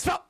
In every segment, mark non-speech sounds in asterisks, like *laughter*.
Stop!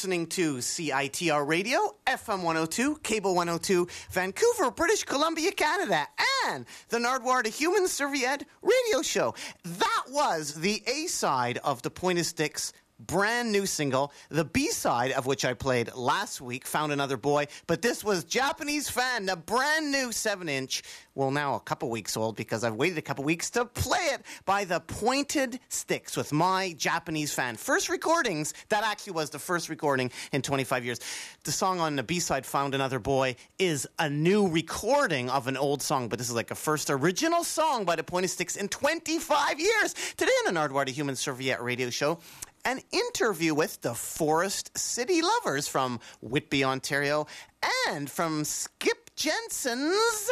Listening to CITR Radio, FM 102, Cable 102, Vancouver, British Columbia, Canada, and the Nardwuar to Human Serviette radio show. That was the A side of the Pointed Sticks brand new single, the B side of which I played last week, Found Another Boy. But this was Japanese Fan, the brand new 7 inch, well, now a couple weeks old because I've waited a couple weeks to play it by the Pointed Sticks with my Japanese Fan. First recordings, that actually was the first recording in 25 years. The song on the B side, Found Another Boy, is a new recording of an old song, but this is like a first original song by the Pointed Sticks in 25 years. Today on the Nardwuar the Human Serviette radio show, an interview with the Forest City Lovers from Whitby, Ontario, and from Skip Jensen's.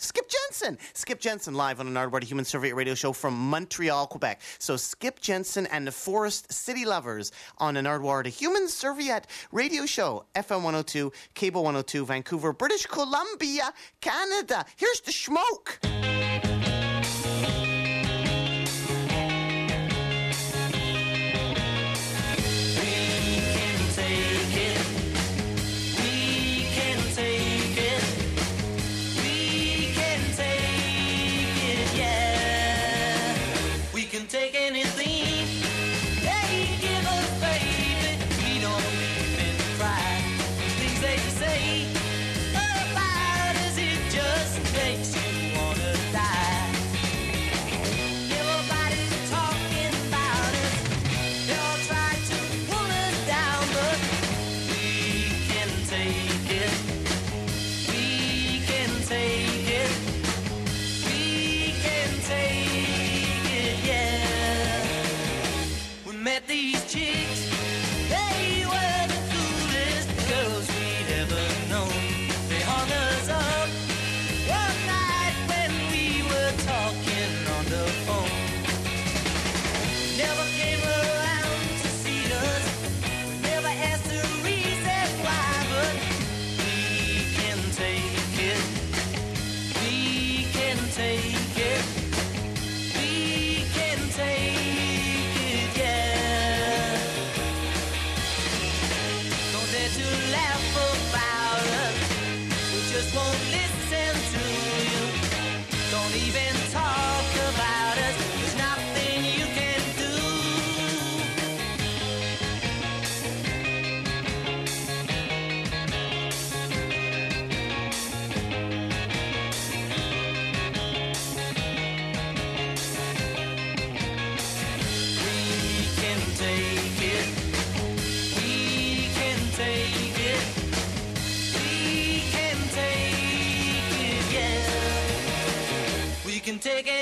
Skip Jensen. Skip Jensen live on the Nardwuar Human Serviette radio show from Montreal, Quebec. So Skip Jensen and the Forest City Lovers on the Nardwuar Human Serviette radio show, FM 102, Cable 102, Vancouver, British Columbia, Canada. Here's the smoke. Can take anything.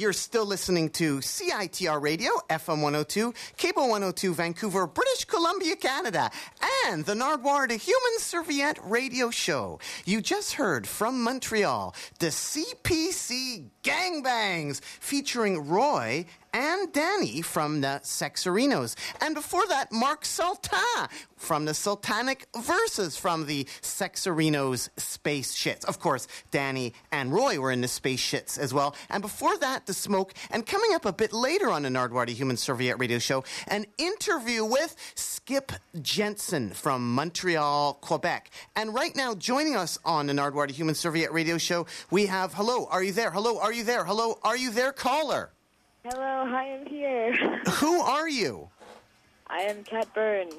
You're still listening to CITR Radio, FM 102, Cable 102, Vancouver, British Columbia, Canada, and the Nardwuar the Human Serviette Radio Show. You just heard from Montreal, the CPC Gangbangs, featuring Roy and Danny from the Sexareenos. And before that, Mark Sultan from the Sultanic Verses from the Sexareenos Space Shits. Of course, Danny and Roy were in the Space Shits as well. And before that, The Smoke. And coming up a bit later on the Nardwuar Human Serviette Radio Show, an interview with Skip Jensen from Montreal, Quebec. And right now, joining us on the Nardwuar Human Serviette Radio Show, we have, hello, are you there? Hello, are you there? Hello, are you there, caller? Hello, hi, I'm here. *laughs* Who are you? I am Kat Burns.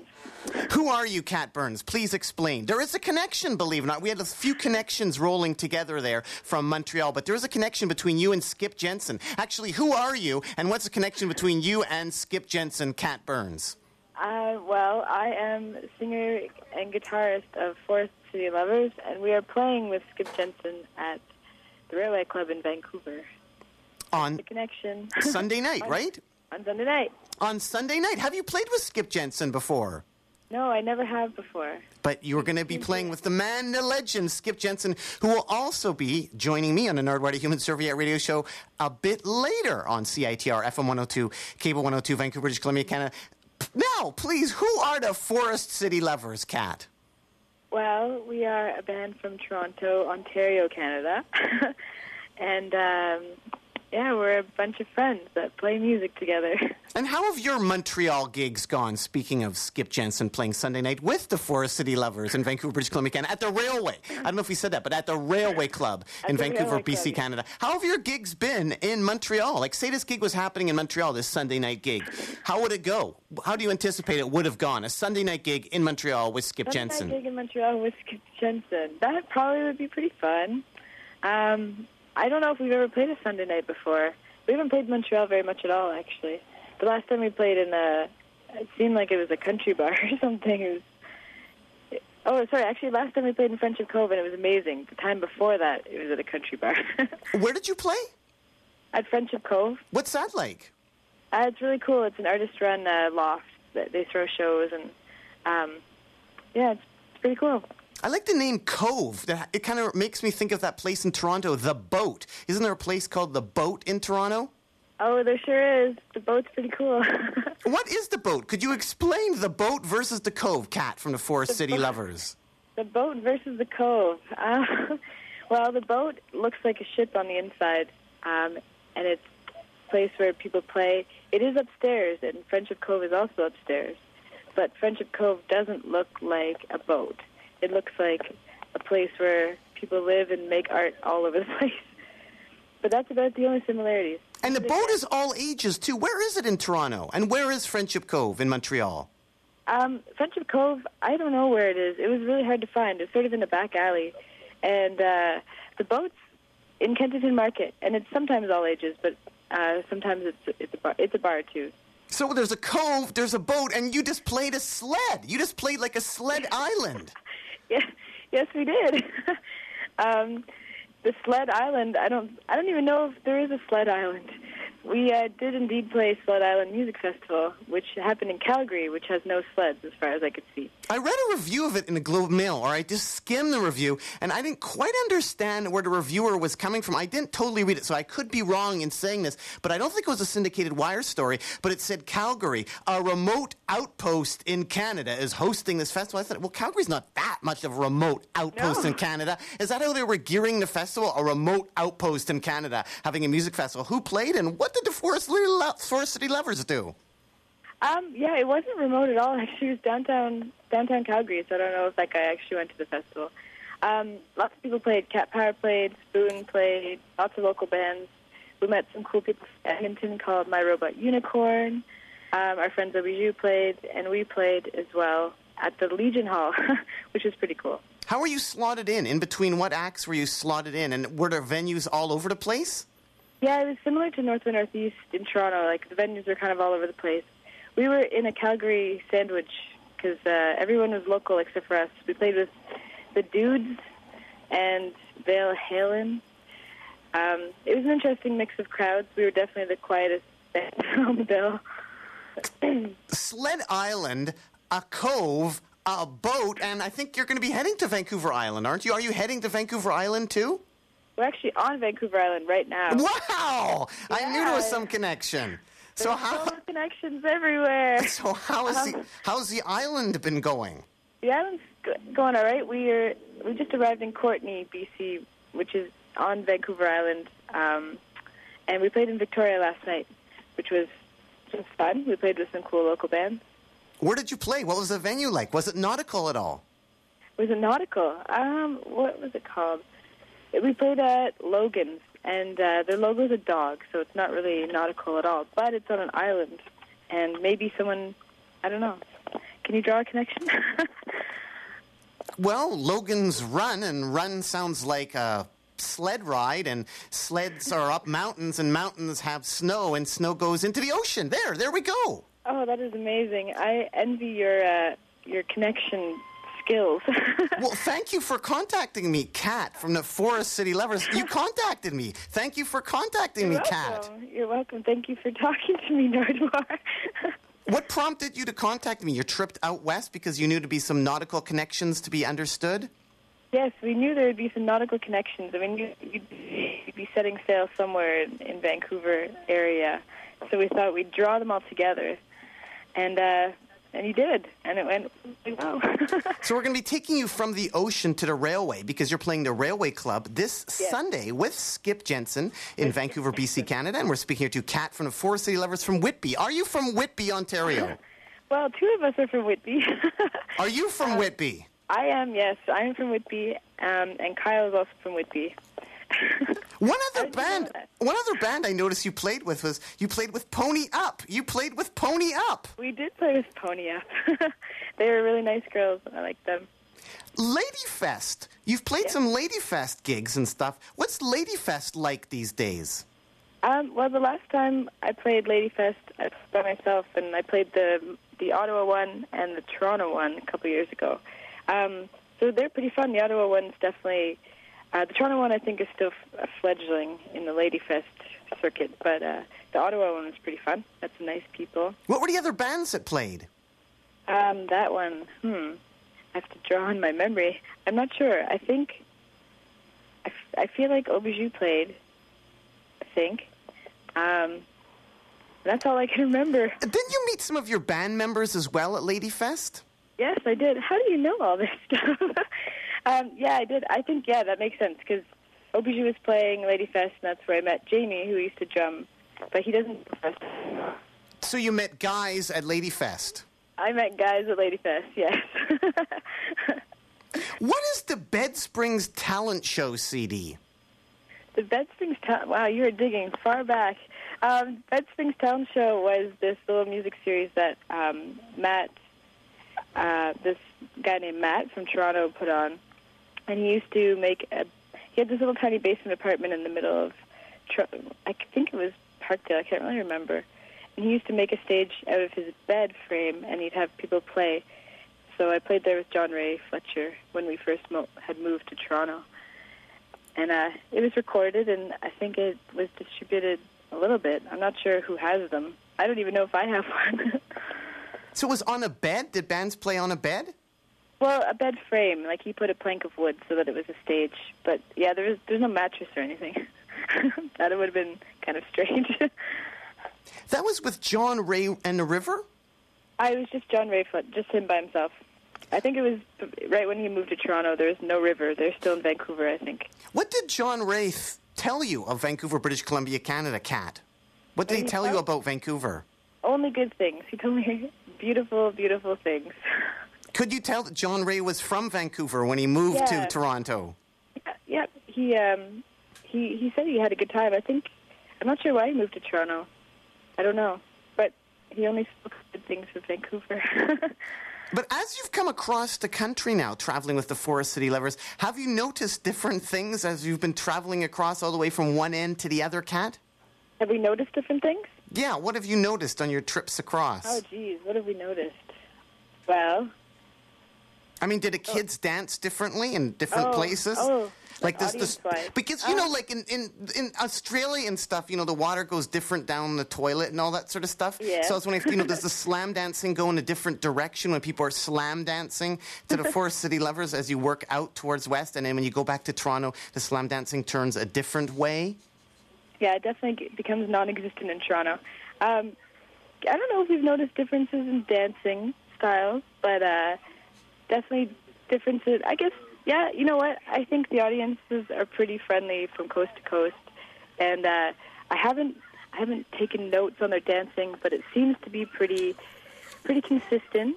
Who are you, Kat Burns? Please explain. There is a connection, believe it or not. We had a few connections rolling together there from Montreal, but there is a connection between you and Skip Jensen. Actually, who are you, and what's the connection between you and Skip Jensen, Kat Burns? Uh, well, I am singer and guitarist of Forest City Lovers, and we are playing with Skip Jensen at the Railway Club in Vancouver. On The connection. Sunday night, *laughs* right? On Sunday night. On Sunday night. Have you played with Skip Jensen before? No, I never have before. But you're going to be playing with the man, the legend, Skip Jensen, who will also be joining me on the Nardwuar Human Serviette radio show a bit later on CITR, FM 102, Cable 102, Vancouver, British Columbia, Canada. Now, please, who are the Forest City Lovers, Kat? Well, we are a band from Toronto, Ontario, Canada. *laughs* and, um, yeah, we're a bunch of friends that play music together. *laughs* And how have your Montreal gigs gone? Speaking of Skip Jensen playing Sunday night with the Forest City Lovers in Vancouver, British Columbia, Canada, at the Railway. I don't know if we said that, but at the Railway Club in Vancouver, Railway BC, Club. Canada. How have your gigs been in Montreal? Like, say this gig was happening in Montreal, this Sunday night gig. How would it go? How do you anticipate it would have gone? A Sunday night gig in Montreal with Skip Sunday Jensen. night gig in Montreal with Skip Jensen. That probably would be pretty fun. Um, I don't know if we've ever played a Sunday night before. We haven't played Montreal very much at all, actually. The last time we played in a, it seemed like it was a country *laughs* bar or something. It was. Oh, sorry. Actually, last time we played in Friendship Cove, and it was amazing. The time before that, it was at a country bar *laughs* Where did you play? at Friendship Cove. What's that like? Uh, it's really cool. It's an artist-run uh, loft that they throw shows, and um, yeah, it's, it's pretty cool. I like the name Cove. It kind of makes me think of that place in Toronto, The Boat. Isn't there a place called The Boat in Toronto? Oh, there sure is. The boat's pretty cool. *laughs* What is the boat? Could you explain the boat versus the cove, Kat from the Forest The City boat- Lovers? The boat versus the cove. Uh, *laughs* well, the boat looks like a ship on the inside, um, and it's a place where people play. It is upstairs, and Friendship Cove is also upstairs. But Friendship Cove doesn't look like a boat. It looks like a place where people live and make art all over the *laughs* place. But that's about the only similarities. And the boat is all ages too. Where is it in Toronto? And where is Friendship Cove in Montreal? Um, Friendship Cove, I don't know where it is. It was really hard to find. It's sort of in a back alley. And uh, the boat's in Kensington Market, and it's sometimes all ages, but uh, sometimes it's it's a bar, it's a bar too. So there's a cove, there's a boat, and you just played a sled. You just played like a sled island. Yeah, *laughs* yes, we did. *laughs* um, the Sled Island. I don't I don't even know if there is a Sled Island. We uh, did indeed play Sled Island Music Festival, which happened in Calgary, which has no sleds as far as I could see. I read a review of it in the Globe Mail, or I just skimmed the review, and I didn't quite understand where the reviewer was coming from. I didn't totally read it, so I could be wrong in saying this, but I don't think it was a syndicated wire story, but it said Calgary, a remote outpost in Canada, is hosting this festival. I thought, well, Calgary's not that much of a remote outpost No. in Canada. Is that how they were gearing the festival? A remote outpost in Canada, having a music festival. Who played, and what did the Forest, Forest City Lovers do? Um, yeah, it wasn't remote at all. *laughs* Actually, it was downtown downtown Calgary, so I don't know if that guy actually went to the festival. Um, lots of people played. Cat Power played. Spoon played. Lots of local bands. We met some cool people from Edmonton called My Robot Unicorn. Um, our friends Ohbijou played, and we played as well at the Legion Hall, *laughs* which was pretty cool. How were you slotted in? In between what acts were you slotted in? And were there venues all over the place? Yeah, it was similar to North by Northeast in Toronto. Like the venues were kind of all over the place. We were in a Calgary sandwich because uh, everyone was local except for us. We played with the Dudes and Vale Halen. Um, it was an interesting mix of crowds. We were definitely the quietest band on the bill. Sled Island, a cove, a boat, and I think you're going to be heading to Vancouver Island, aren't you? Are you heading to Vancouver Island too? We're actually on Vancouver Island right now. Wow! I knew there was some connection. So how? connections everywhere. *laughs* So how is the Um, how's the island been going? The island's going all right. We are we just arrived in Courtenay, BC, which is on Vancouver Island, um, and we played in Victoria last night, which was just fun. We played with some cool local bands. Where did you play? What was the venue like? Was it nautical at all? Was it nautical? Um, what was it called? We played at Logan's, and uh, their is a dog, so it's not really nautical at all. But it's on an island, and maybe someone, I don't know. Can you draw a connection? *laughs* Well, Logan's Run, and Run sounds like a sled ride, and sleds are up mountains, and mountains have snow, and snow goes into the ocean. There, there we go. Oh, that is amazing. I envy your uh, your connection skills. *laughs* Well, thank you for contacting me, Kat, from the Forest City Lovers. You *laughs* contacted me. Thank you for contacting me, You're Kat. welcome. You're welcome. Thank you for *laughs* talking to me, Nardwuar. What prompted you to contact me? Your tripped out west because you knew to be some nautical connections to be understood? yes, we knew there would be some nautical connections. I mean, you- you'd, you'd be setting sail somewhere in, in Vancouver area, so we thought we'd draw them all together, and uh, and you did, and it went really well. *laughs* So we're going to be taking you from the ocean to the railway because you're playing the Railway Club this Yes. Sunday with Skip Jensen in Vancouver, BC, Canada. And we're speaking here to Kat from the Forest City Lovers from Whitby. Are you from Whitby, Ontario? well, two of us are from Whitby. *laughs* Are you from Whitby? I am, yes. I am from Whitby, um, and Kyle is also from Whitby. *laughs* One other did you know band, one other band I noticed you played with was you played with Pony Up. You played with Pony Up. We did play with Pony Up. *laughs* they were really nice girls. I liked them. Ladyfest. You've played some Ladyfest gigs and stuff. What's Ladyfest like these days? Um, well, the last time I played Ladyfest I was by myself, and I played the the Ottawa one and the Toronto one a couple years ago. Um, so they're pretty fun. The Ottawa one's definitely. Uh, the Toronto one, I think, is still f- a fledgling in the Ladyfest circuit, but uh, the Ottawa one was pretty fun. That's some nice people. What were the other bands that played? Um, that one, hmm. I have to draw on my memory. I'm not sure. I think. I, f- I feel like Aubergine played. I think. Um, that's all I can remember. Didn't you meet some of your band members as well at Ladyfest? Yes, I did. How do you know all this stuff? *laughs* um, yeah, I did. I think yeah, that makes sense because Aubergine was playing Ladyfest, and that's where I met Jamie, who used to drum, but he doesn't. So you met guys at Ladyfest. I met guys at Ladyfest. Yes. *laughs* What is the Bed Springs Talent Show CD? The Bed Springs Town. Wow, you're digging far back. Um, Bed Springs Town Show was this little music series that um, Matt, uh, this guy named Matt from Toronto, put on, and he used to make. A, he had this little tiny basement apartment in the middle of. I think it was Parkdale. I can't really remember. And he used to make a stage out of his bed frame, and he'd have people play. So I played there with Jon-Rae Fletcher when we first mo- had moved to Toronto and uh, it was recorded, and I think it was distributed a little bit. I'm not sure who has them. I don't even know if I have *laughs* one. So it was on a bed? Did bands play on a bed? Well, a bed frame. Like he put a plank of wood so that it was a stage. But yeah, there was there's no mattress or anything. *laughs* that would have been kind of strange. *laughs* That was with Jon-Rae and the River? I was just John Rayfoot, just him by himself. I think it was right when he moved to Toronto. There was no river. They're still in Vancouver, I think. What did Jon-Rae tell you of Vancouver, British Columbia, Canada, Kat? What did he tell you about Vancouver? Only good things. He told me *laughs* beautiful, beautiful things. Could you tell that Jon-Rae was from Vancouver when he moved Yeah. to Toronto? yeah, he um, he he said he had a good time. I think I'm not sure why he moved to Toronto. I don't know, but he only spoke good things of Vancouver. *laughs* But as you've come across the country now, traveling with the Forest City Lovers, have you noticed different things as you've been traveling across all the way from one end to the other, Kat? have we noticed different things? Yeah, what have you noticed on your trips across? Oh, geez, what have we noticed? Well, I mean, did the kids dance differently in different Oh, places? oh, like does this audience-wise. because you know, Oh. like in, in in Australia and stuff, you know, the water goes different down the toilet and all that sort of stuff. Yeah. So I was wondering, if, you know, does *laughs* the slam dancing go in a different direction when people are slam dancing to the Forest City Lovers as you work out towards west, and then when you go back to Toronto, the slam dancing turns a different way? yeah, it definitely becomes non-existent in Toronto. Um, I don't know if we've noticed differences in dancing styles, but uh, definitely differences. I guess, yeah. You know what? I think the audiences are pretty friendly from coast to coast, and uh, I haven't I haven't taken notes on their dancing, but it seems to be pretty pretty consistent.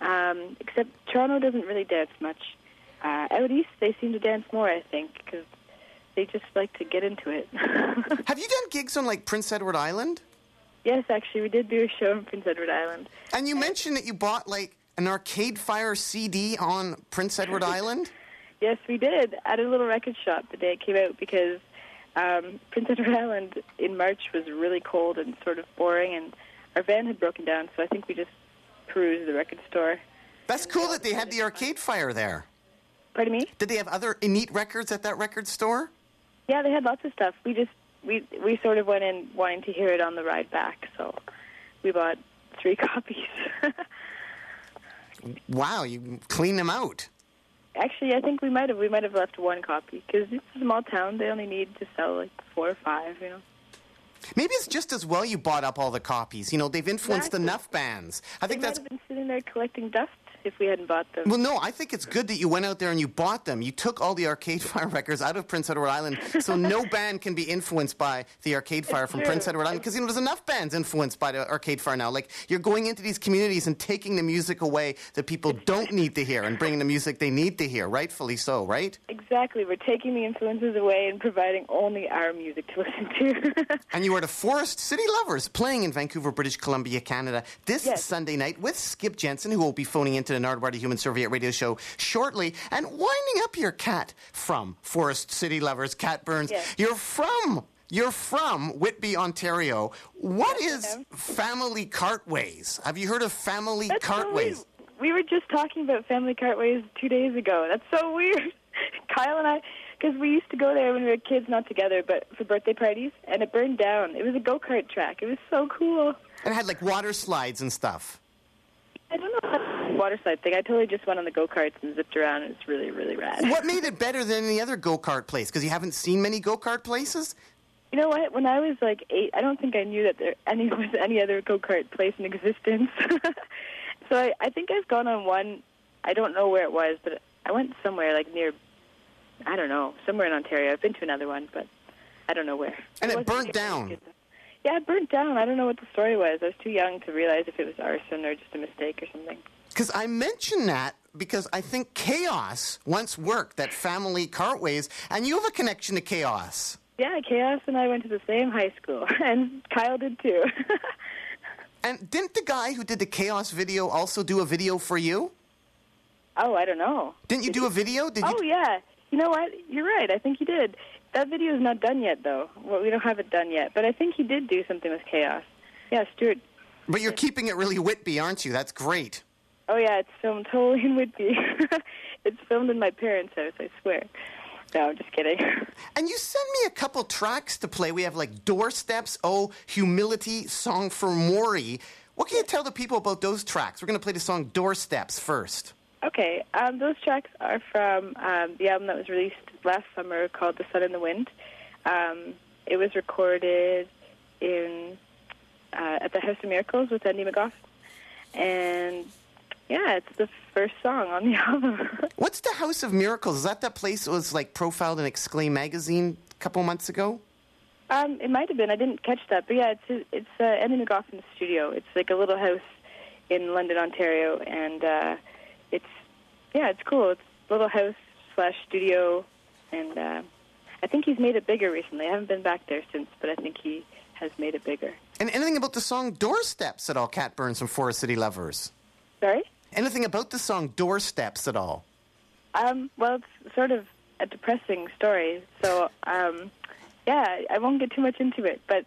Um, except Toronto doesn't really dance much. Uh, out east, they seem to dance more. I think because they just like to get into it. *laughs* Have you done gigs on like Prince Edward Island? yes, actually, we did do a show in Prince Edward Island. And you mentioned that you bought like an Arcade Fire CD on Prince Edward *laughs* Island. Yes, we did at a little record shop the day it came out because um, Prince Edward *laughs* Island in March was really cold and sort of boring, and our van had broken down, so I think we just perused the record store. That's cool that they had the Arcade Fire there. Pardon me? Did they have other neat records at that record store? Yeah, they had lots of stuff. We just we we sort of went in wanting to hear it on the ride back, so we bought three *laughs* copies. Wow, you clean them out. Actually, I think we might have we might have left one copy because it's a small town. They only need to sell like four or five, you know. Maybe it's just as well you bought up all the copies. You know, they've influenced Exactly. enough bands. I They think might that's. been sitting there collecting dust if we hadn't bought them. Well, no, I think it's good that you went out there and you bought them. You took all the Arcade *laughs* Fire records out of Prince Edward Island, so no *laughs* band can be influenced by the Arcade Fire from true. Prince Edward Island. Because you know, there's enough bands influenced by the Arcade Fire now. Like you're going into these communities and taking the music away that people don't need to hear, and bringing the music they need to hear. Rightfully so, right? Exactly. We're taking the influences away and providing only our music to listen to. *laughs* And you are the Forest City Lovers playing in Vancouver, British Columbia, Canada this Yes. Sunday night with Skip Jensen, who will be phoning into the Nardwuar the Human Serviette radio show shortly. And winding up your cat from Forest City Lovers, Kat Burns. Yes. You're from. You're from Whitby, Ontario. What is Family Cartways? Have you heard of Family That's so Cartways? weird. We were just talking about family cartways two days ago. That's so weird. *laughs* Kyle and I, because we used to go there when we were kids, not together, but for birthday parties, and it burned down. It was a go kart track. It was so cool. and it had like water slides and stuff. I don't know about the water slide thing. I totally just went on the go karts and zipped around. It's really, really rad. What made it better than any other go kart place? Because you haven't seen many go kart places? You know what? When I was like eight, I don't think I knew that there any *laughs* was any other go kart place in existence. *laughs* so I, I think I've gone on one. I don't know where it was, but I went somewhere like near. I don't know, somewhere in Ontario. I've been to another one, but I don't know where. And it near- down. Yeah, it burnt down. I don't know what the story was. I was too young to realize if it was arson or just a mistake or something. Because I mention that because I think Chaos once worked at Family Cartways, and you have a connection to Chaos. Yeah, Chaos and I went to the same high school, *laughs* and Kyle did too. *laughs* And didn't the guy who did the Chaos video also do a video for you? oh, I don't know. Didn't you do a video? Did you? Oh yeah. You know what? You're right. I think he did. That video is not done yet, though. Well, we don't have it done yet. But I think he did do something with Chaos. Yeah, Stuart. But you're keeping it really Whitby, aren't you? That's great. Oh yeah, it's filmed totally in Whitby. *laughs* it's filmed in my parents' house. I swear. No, I'm just kidding. *laughs* And you send me a couple tracks to play. We have like Doorsteps, Oh, Humility, Song for Maury. What can you tell the people about those tracks? We're going to play the song Doorsteps first. Okay, um, those tracks are from um, the album that was released last summer called "The Sun and the Wind." Um, it was recorded in uh, at the House of Miracles with Andy Magoffin, and yeah, it's the first song on the *laughs* album. What's the House of Miracles? Is that that place that was like profiled in Exclaim magazine a couple months ago? um, it might have been. I didn't catch that, but yeah, it's it's uh, Andy Magoffin in the studio. It's like a little house in London, Ontario, and uh, yeah, it's cool. It's a little house slash studio, and uh, I think he's made it bigger recently. I haven't been back there since, but I think he has made it bigger. And anything about the song Doorsteps at all, Kat Burns from Forest City Lovers? Sorry. Anything about the song Doorsteps at all? Um, well, it's sort of a depressing story, so um, yeah, I won't get too much into it. But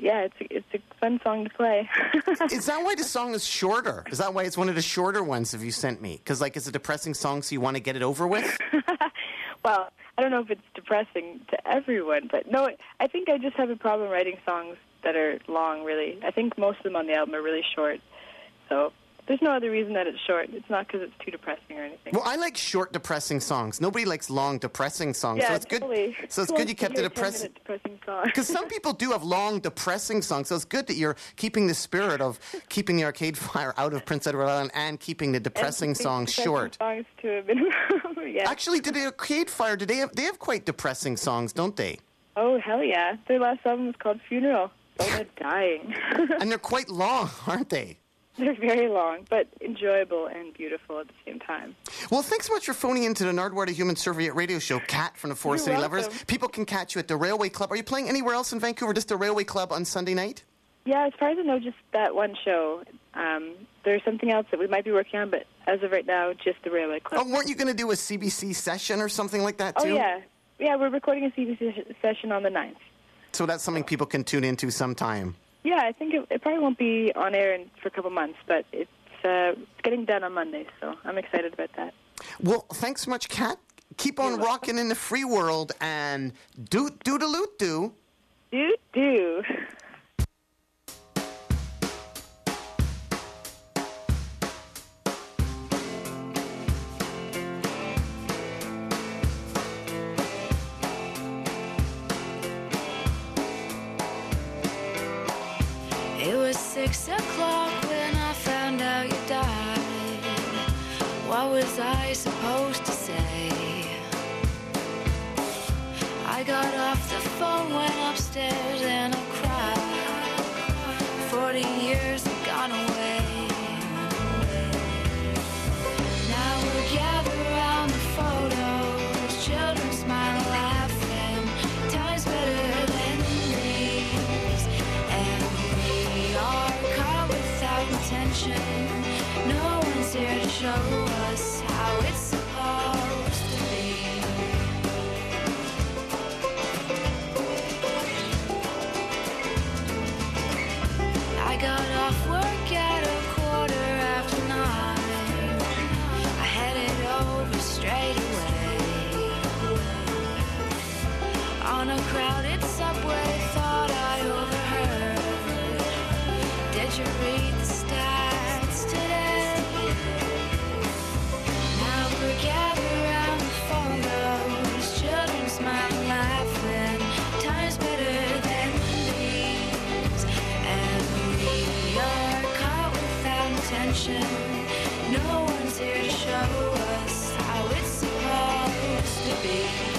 yeah, it's a, it's a fun song to play. *laughs* Is that why the song is shorter? Is that why it's one of the shorter ones have you sent me? Because like it's a depressing song, so you want to get it over with? *laughs* well, I don't know if it's depressing to everyone, but no, I think I just have a problem writing songs that are long. Really, I think most of them on the album are really short. So there's no other reason that it's short. It's not because it's too depressing or anything. Well, I like short, depressing songs. Nobody likes long, depressing songs. yeah, so it's totally. good. So it's good you kept it depressing. depressing song. *laughs* Because some people do have long, depressing songs, so it's good that you're keeping the spirit of keeping the Arcade Fire out of Prince Edward Island and keeping the depressing songs short. Songs to a minimum. *laughs* yeah. Actually, did the Arcade Fire? Did they have? They have quite depressing songs, don't they? Oh hell yeah! Their last album was called Funeral. *laughs* Oh, they're dying. And they're quite long, aren't they? They're very long, but enjoyable and beautiful at the same time. Well, thanks so much for phoning into the Nardwuar to Human Serviette radio show, Kat from the You're City welcome. Lovers. People can catch you at the Railway Club. Are you playing anywhere else in Vancouver? Just the Railway Club on Sunday night? Yeah, as far as I know, just that one show. Um, there's something else that we might be working on, but as of right now, just the Railway Club. Oh, weren't you going to do a CBC session or something like that too? Oh, too? yeah. Yeah, we're recording a CBC session on the 9th. So that's something people can tune into sometime. Yeah, I think it, it probably won't be on air in, for a couple months, but it's, uh, it's getting done on Monday, so I'm excited about that. Well, thanks so much, Kat. Keep on rocking in the free world and do do the loot do. Do do. Six o'clock when I found out you died. What was I supposed to say? I got off the phone, went upstairs, supposed to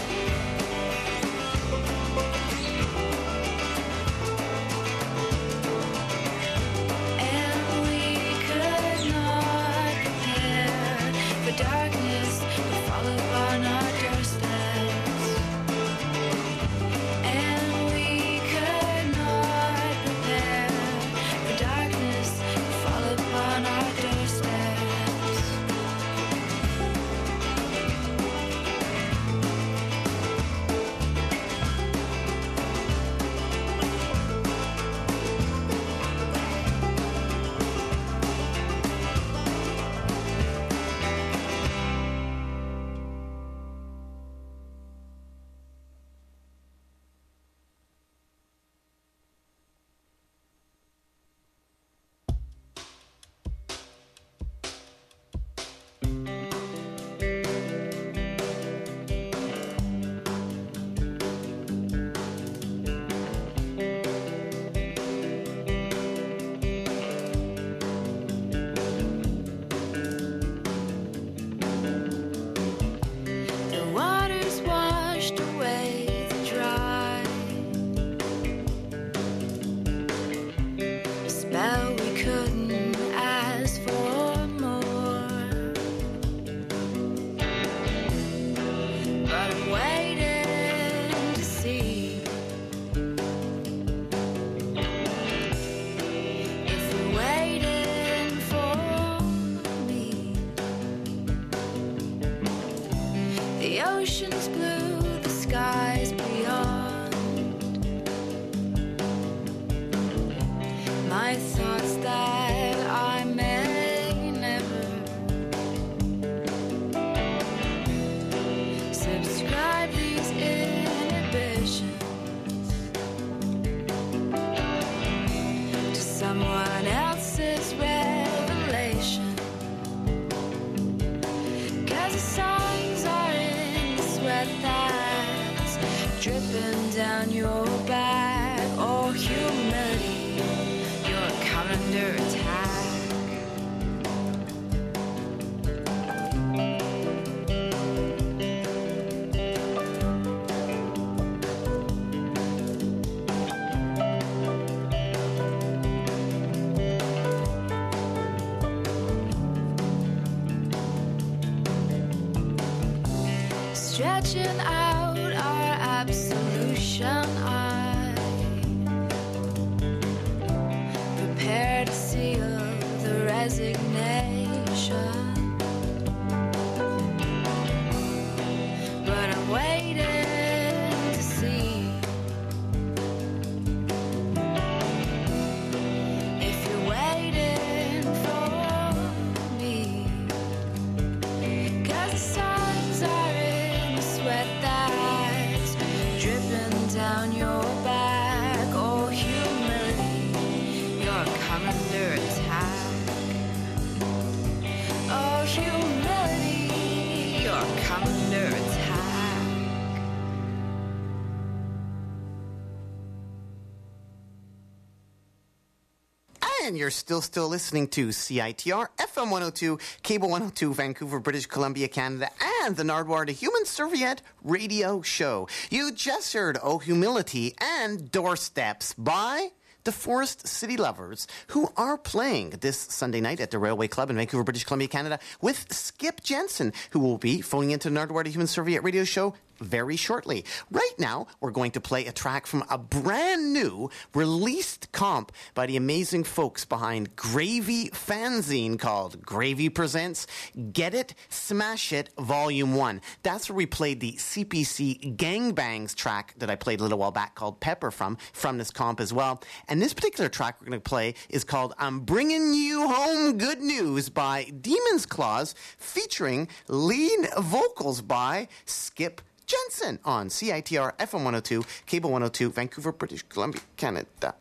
still still listening to CITR FM 102, Cable 102, Vancouver, British Columbia, Canada, and the Nardwuar to Human Serviette radio show. You just heard Oh Humility and Doorsteps by the Forest City Lovers, who are playing this Sunday night at the Railway Club in Vancouver, British Columbia, Canada, with Skip Jensen, who will be phoning into the Nardwuar to Human Serviette radio show very shortly. Right now, we're going to play a track from a brand new released comp by the amazing folks behind Gravy Fanzine called Gravy Presents Get It, Smash It Volume 1. That's where we played the CPC Gangbangs track that I played a little while back called Pepper from, from this comp as well. And this particular track we're going to play is called I'm Bringing You Home Good News by Demon's Claws featuring lead vocals by Skip Jensen on CITR FM 102, Cable 102, Vancouver, British Columbia, Canada.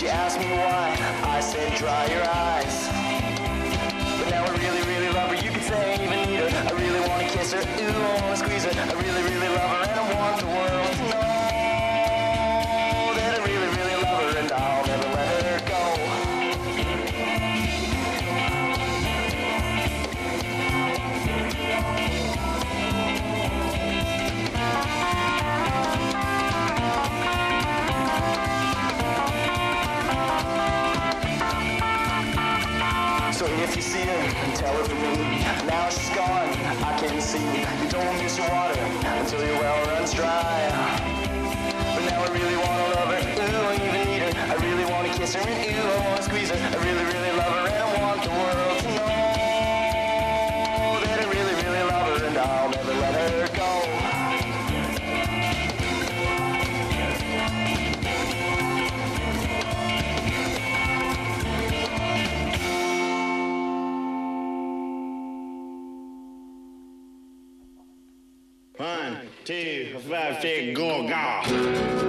She asked me why, I said dry your eyes. But now I really, really love her, you could say I even need her. I really wanna kiss her, ooh, I wanna squeeze her. I really, really love her. Strive. Goga.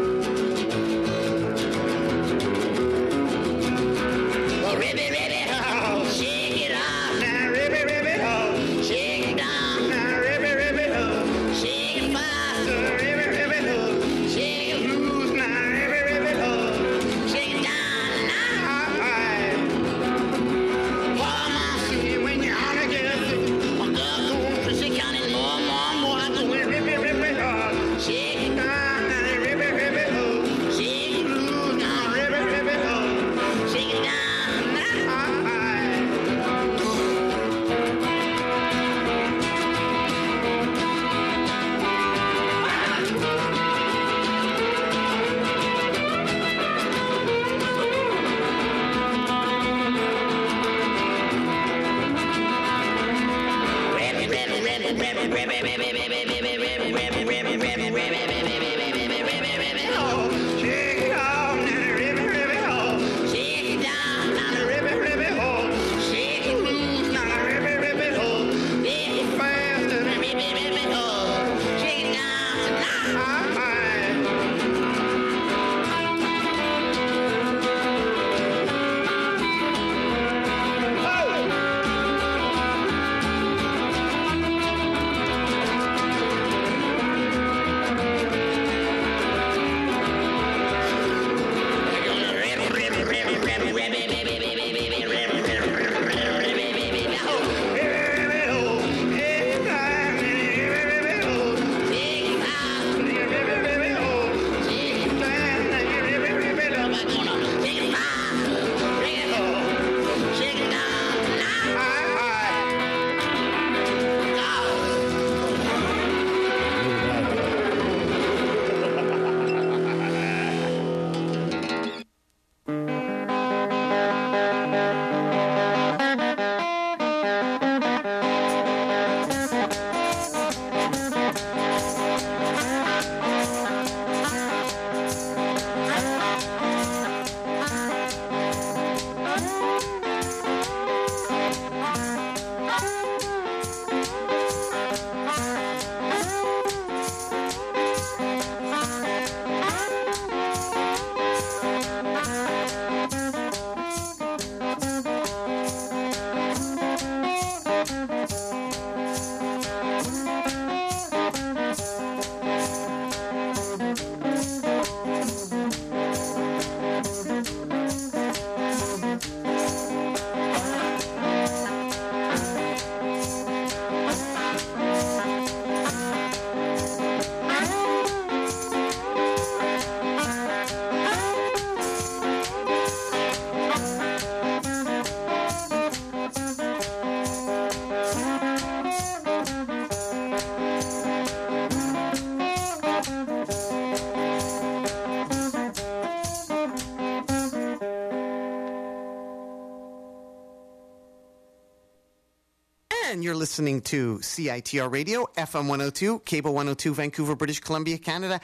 You're listening to CITR Radio, FM 102, Cable 102, Vancouver, British Columbia, Canada,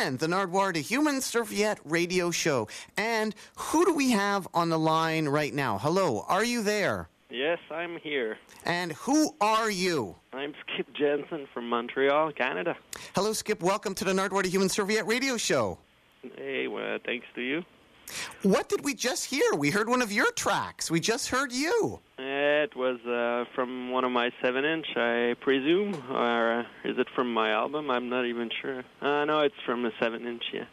and the Nardwuar Human Serviette Radio Show. And who do we have on the line right now? Hello, are you there? Yes, I'm here. And who are you? I'm Skip Jensen from Montreal, Canada. Hello, Skip. Welcome to the Nardwuar Human Serviette Radio Show. Hey, well, thanks to you. What did we just hear? We heard one of your tracks. We just heard you. Uh, that was uh, from one of my seven inch, I presume, or uh, is it from my album? I'm not even sure. Uh, no, it's from a seven inch, yeah,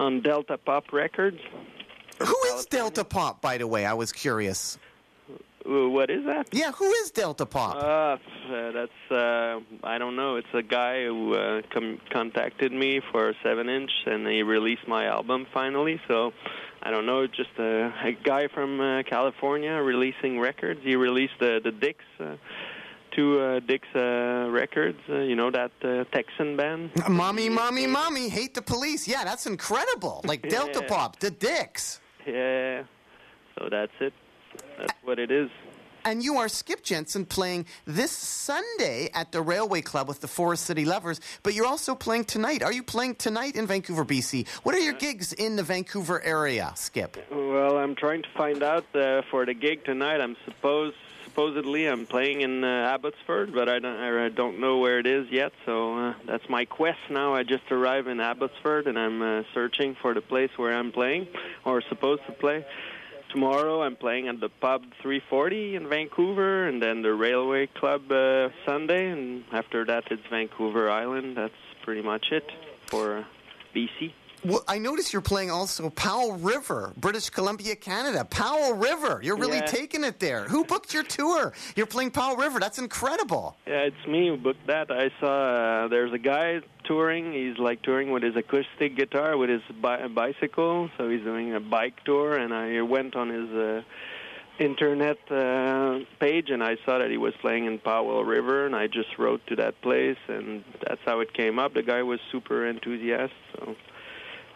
on Delta Pop Records. Who is Delta Pop, by the way? I was curious. What is that? Yeah, who is Delta Pop? Uh, uh, that's uh, I don't know. It's a guy who uh, com- contacted me for a seven-inch, and he released my album finally. So I don't know, just a, a guy from uh, California releasing records. He released the the Dicks. Uh, Two uh, Dicks uh, records, uh, you know that uh, Texan band. mommy, mommy, mommy, hate the police. Yeah, that's incredible. Like Delta Yeah. Pop, the Dicks. Yeah, so that's it. That's what it is. And you are Skip Jensen playing this Sunday at the Railway Club with the Forest City Lovers, but you're also playing tonight. Are you playing tonight in Vancouver, BC? What are your gigs in the Vancouver area, Skip? Well, I'm trying to find out uh, for the gig tonight. I'm supposed supposedly I'm playing in uh, Abbotsford, but I don't I don't know where it is yet. So uh, that's my quest now. I just arrived in Abbotsford and I'm uh, searching for the place where I'm playing or supposed to play. Tomorrow I'm playing at the pub 340 in Vancouver, and then the Railway Club uh, Sunday, and after that it's Vancouver Island. That's pretty much it for BC. Well, I notice you're playing also Powell River, British Columbia, Canada. Powell River, you're really Yeah. taking it there. Who booked your tour? You're playing Powell River. That's incredible. Yeah, it's me who booked that. I saw uh, there's a guy touring. He's like touring with his acoustic guitar with his bi- bicycle. So he's doing a bike tour, and I went on his uh, internet uh, page and I saw that he was playing in Powell River, and I just wrote to that place, and that's how it came up. The guy was super enthusiastic, so.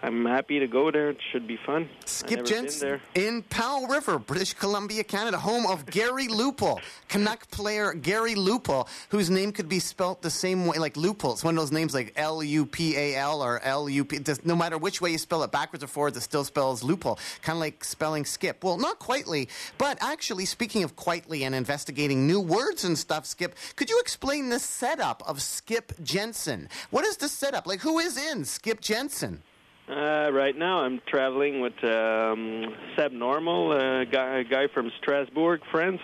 I'm happy to go there. It should be fun. Skip Jensen in Powell River, British Columbia, Canada, home of Gary Lupul, Canuck player Gary Lupul, whose name could be spelt the same way, like Lupul. It's one of those names like L U P A L or L U P. No matter which way you spell it, backwards or forwards, it still spells Lupul. Kind of like spelling Skip. Well, not quietly, but actually, speaking of quietly and investigating new words and stuff, Skip, could you explain the setup of Skip Jensen? What is the setup? Like, who is in Skip Jensen? Uh, right now, I'm traveling with um, Seb Normal, a guy, a guy from Strasbourg, France.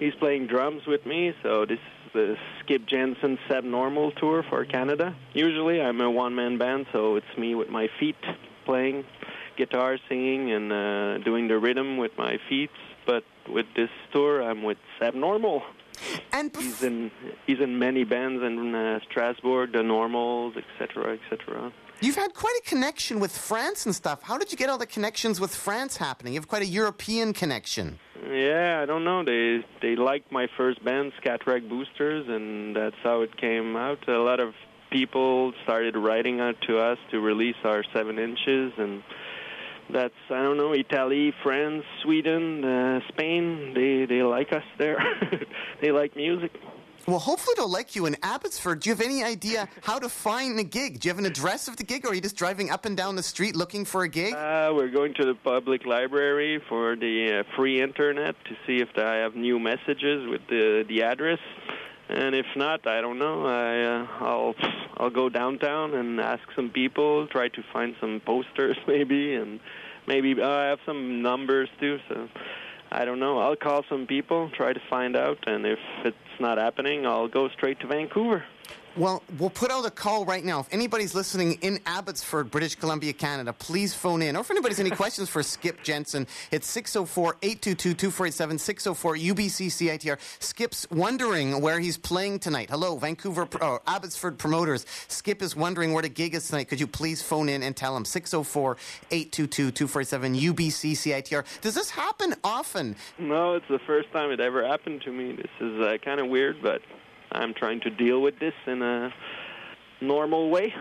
He's playing drums with me, so this is the Skip Jensen Seb Normal tour for Canada. Usually, I'm a one-man band, so it's me with my feet playing guitar, singing, and uh, doing the rhythm with my feet. But with this tour, I'm with Seb Normal. And He's in he's in many bands in uh, Strasbourg, the Normals, etc., etc. You've had quite a connection with France and stuff. How did you get all the connections with France happening? You have quite a European connection. Yeah, I don't know. They they liked my first band, Scatrag Boosters, and that's how it came out. A lot of people started writing out to us to release our seven inches, and that's I don't know, Italy, France, Sweden, uh, Spain. They they like us there. *laughs* they like music. Well, hopefully they'll like you in Abbotsford. Do you have any idea how to find the gig? Do you have an address of the gig, or are you just driving up and down the street looking for a gig? Uh, we're going to the public library for the uh, free internet to see if I have new messages with the the address. And if not, I don't know. I uh, I'll I'll go downtown and ask some people, try to find some posters *laughs* maybe, and maybe uh, I have some numbers too. So I don't know. I'll call some people, try to find out, and if it's not happening, I'll go straight to Vancouver. Well, we'll put out a call right now. If anybody's listening in Abbotsford, British Columbia, Canada, please phone in. Or if anybody's any questions for Skip Jensen, it's 604 822 2487 604 UBC CITR. Skip's wondering where he's playing tonight. Hello, Vancouver, uh, Abbotsford promoters. Skip is wondering where the gig is tonight. Could you please phone in and tell him 604 822 2487 UBC CITR? Does this happen often? No, it's the first time it ever happened to me. This is uh, kind of weird, but I'm trying to deal with this in a normal way.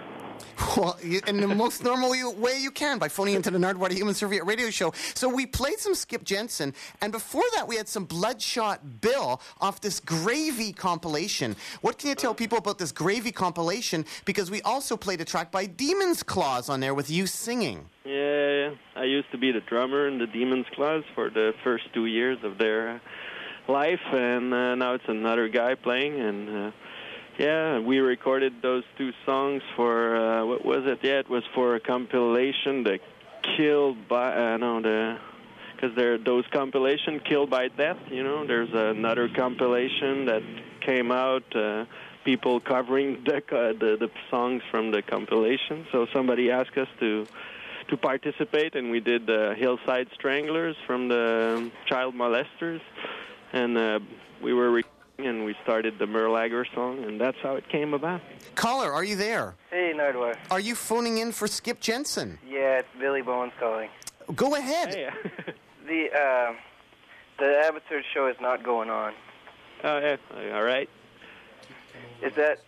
Well, in the most normal way you can by phoning into the Nardwater Human Serviette radio show. So we played some Skip Jensen, and before that we had some Bloodshot Bill off this Gravy compilation. What can you tell people about this Gravy compilation? Because we also played a track by Demon's Claws on there with you singing. Yeah, I used to be the drummer in the Demon's Claws for the first two years of their uh, life, and uh, now it's another guy playing. And uh, yeah, we recorded those two songs for uh, what was it? Yeah, it was for a compilation, the Killed by uh, no the because there those compilation killed by death. You know, there's another compilation that came out. Uh, people covering the, co- the the songs from the compilation. So somebody asked us to to participate, and we did uh, Hillside Stranglers from the Child Molesters, and uh, we were recording and we started the Merle Haggard song, and that's how it came about. Caller, are you there? Hey, Nardwuar. Are you phoning in for Skip Jensen? Yeah, it's Billy Bowens calling. Go ahead. Hey, *laughs* The uh, the Abbotsford show is not going on. oh, yeah, all right. Is that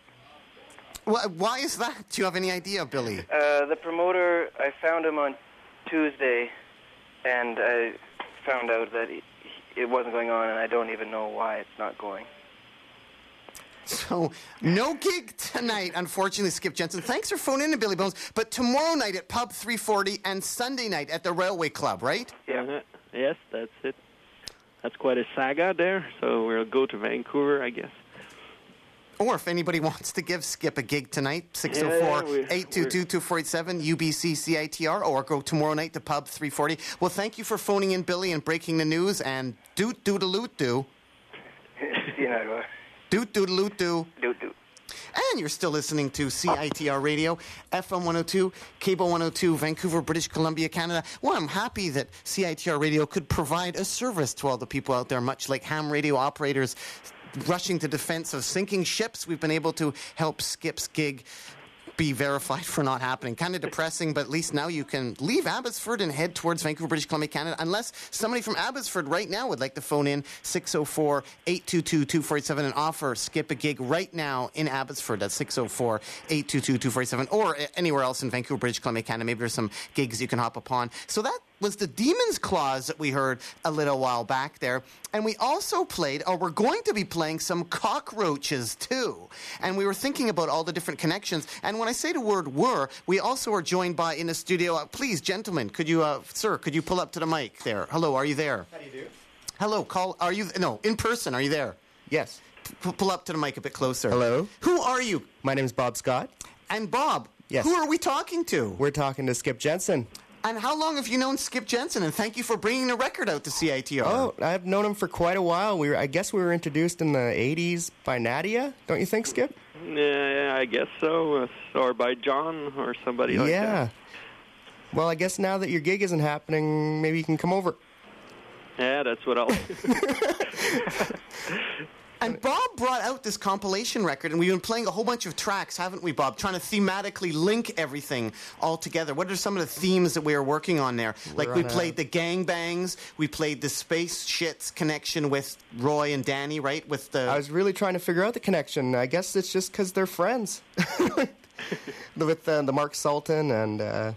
Wh- Why is that? Do you have any idea, Billy? uh, the promoter? I found him on Tuesday, and I found out that he, it wasn't going on, and I don't even know why it's not going. So, no gig tonight, unfortunately, Skip Jensen. Thanks for phoning in, Billy Bones. But tomorrow night at Pub 340 and Sunday night at the Railway Club, right? Yeah. Uh-huh. Yes, that's it. That's quite a saga there. So we'll go to Vancouver, I guess. Or if anybody wants to give Skip a gig tonight, 604 822 2487 UBC CITR, or go tomorrow night to Pub 340. Well, thank you for phoning in, Billy, and breaking the news. And doot doodaloot doo. *laughs* You, Nardwuar. Uh, doot doodaloot doo. Doot doot. And you're still listening to CITR Radio, FM 102, Cable 102, Vancouver, British Columbia, Canada. Well, I'm happy that CITR Radio could provide a service to all the people out there, much like ham radio operators rushing to defense of sinking ships. We've been able to help Skip's gig be verified for not happening. Kind of depressing, but at least now you can leave Abbotsford and head towards Vancouver, British Columbia, Canada, unless somebody from Abbotsford right now would like to phone in 604 822 247 and offer Skip a gig right now in Abbotsford. That's 604 822 247 or anywhere else in Vancouver, British Columbia, Canada. Maybe there's some gigs you can hop upon. So that was the Demon's Claws that we heard a little while back there. And we also played, or we're going to be playing some cockroaches too. And we were thinking about all the different connections. And when I say the word were, we also are joined by in the studio. Uh, please, gentlemen, could you, uh, sir, could you pull up to the mic there? Hello, are you there? How do you do? Hello, call. Are you, no, in person, are you there? Yes. P- pull up to the mic a bit closer. Hello. Who are you? My name is Bob Scott. And Bob. Yes. Who are we talking to? We're talking to Skip Jensen. And how long have you known Skip Jensen? And thank you for bringing the record out to CITR. Oh, I've known him for quite a while. We were, I guess we were introduced in the 80s by Nadia, don't you think, Skip? Yeah, I guess so. uh, Or by John or somebody like that. yeah. Well, I guess now that your gig isn't happening, maybe you can come over. Yeah, that's what I'll. *laughs* *laughs* And Bob brought out this compilation record, and we've been playing a whole bunch of tracks, haven't we, Bob? Trying to thematically link everything all together. What are some of the themes that we are working on there? like we on a- played the gangbangs, we played the space shits connection with Roy and Danny, right? With the I was really trying to figure out the connection. I guess it's just because they're friends. *laughs* With uh, the Mark Sultan and uh,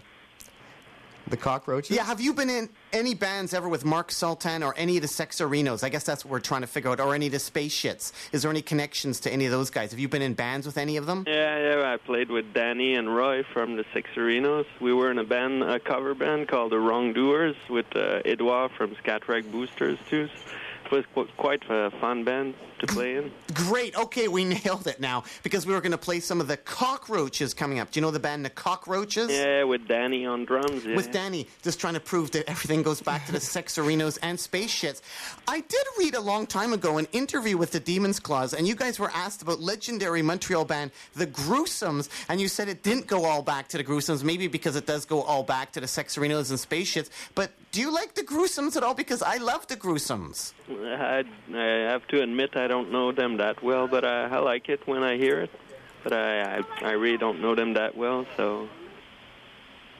the Cockroaches. yeah. Have you been in any bands ever with Mark Sultan or any of the Sexareenos? I guess that's what we're trying to figure out. Or any of the space shits? Is there any connections to any of those guys? Have you been in bands with any of them? yeah, yeah. I played with Danny and Roy from the Sexareenos. We were in a band, a cover band called the Wrongdoers with uh, Edouard from Scat Rag Boosters too. It was quite a fun band to play in. Great. Okay, we *laughs* nailed it now because we were going to play some of the Cockroaches coming up. Do you know the band the Cockroaches? Yeah, with Danny on drums. Yeah. With Danny, just trying to prove that everything goes back to the *laughs* Sexareenos and space shits. I did read a long time ago an interview with the Demon's Claws, and you guys were asked about legendary Montreal band The Gruesomes, and you said it didn't go all back to the Gruesomes, maybe because it does go all back to the Sexareenos and space shits. But do you like the Gruesomes at all? Because I love the Gruesomes. I, I have to admit I don't know them that well, but I, I like it when I hear it. But I, I, I really don't know them that well, so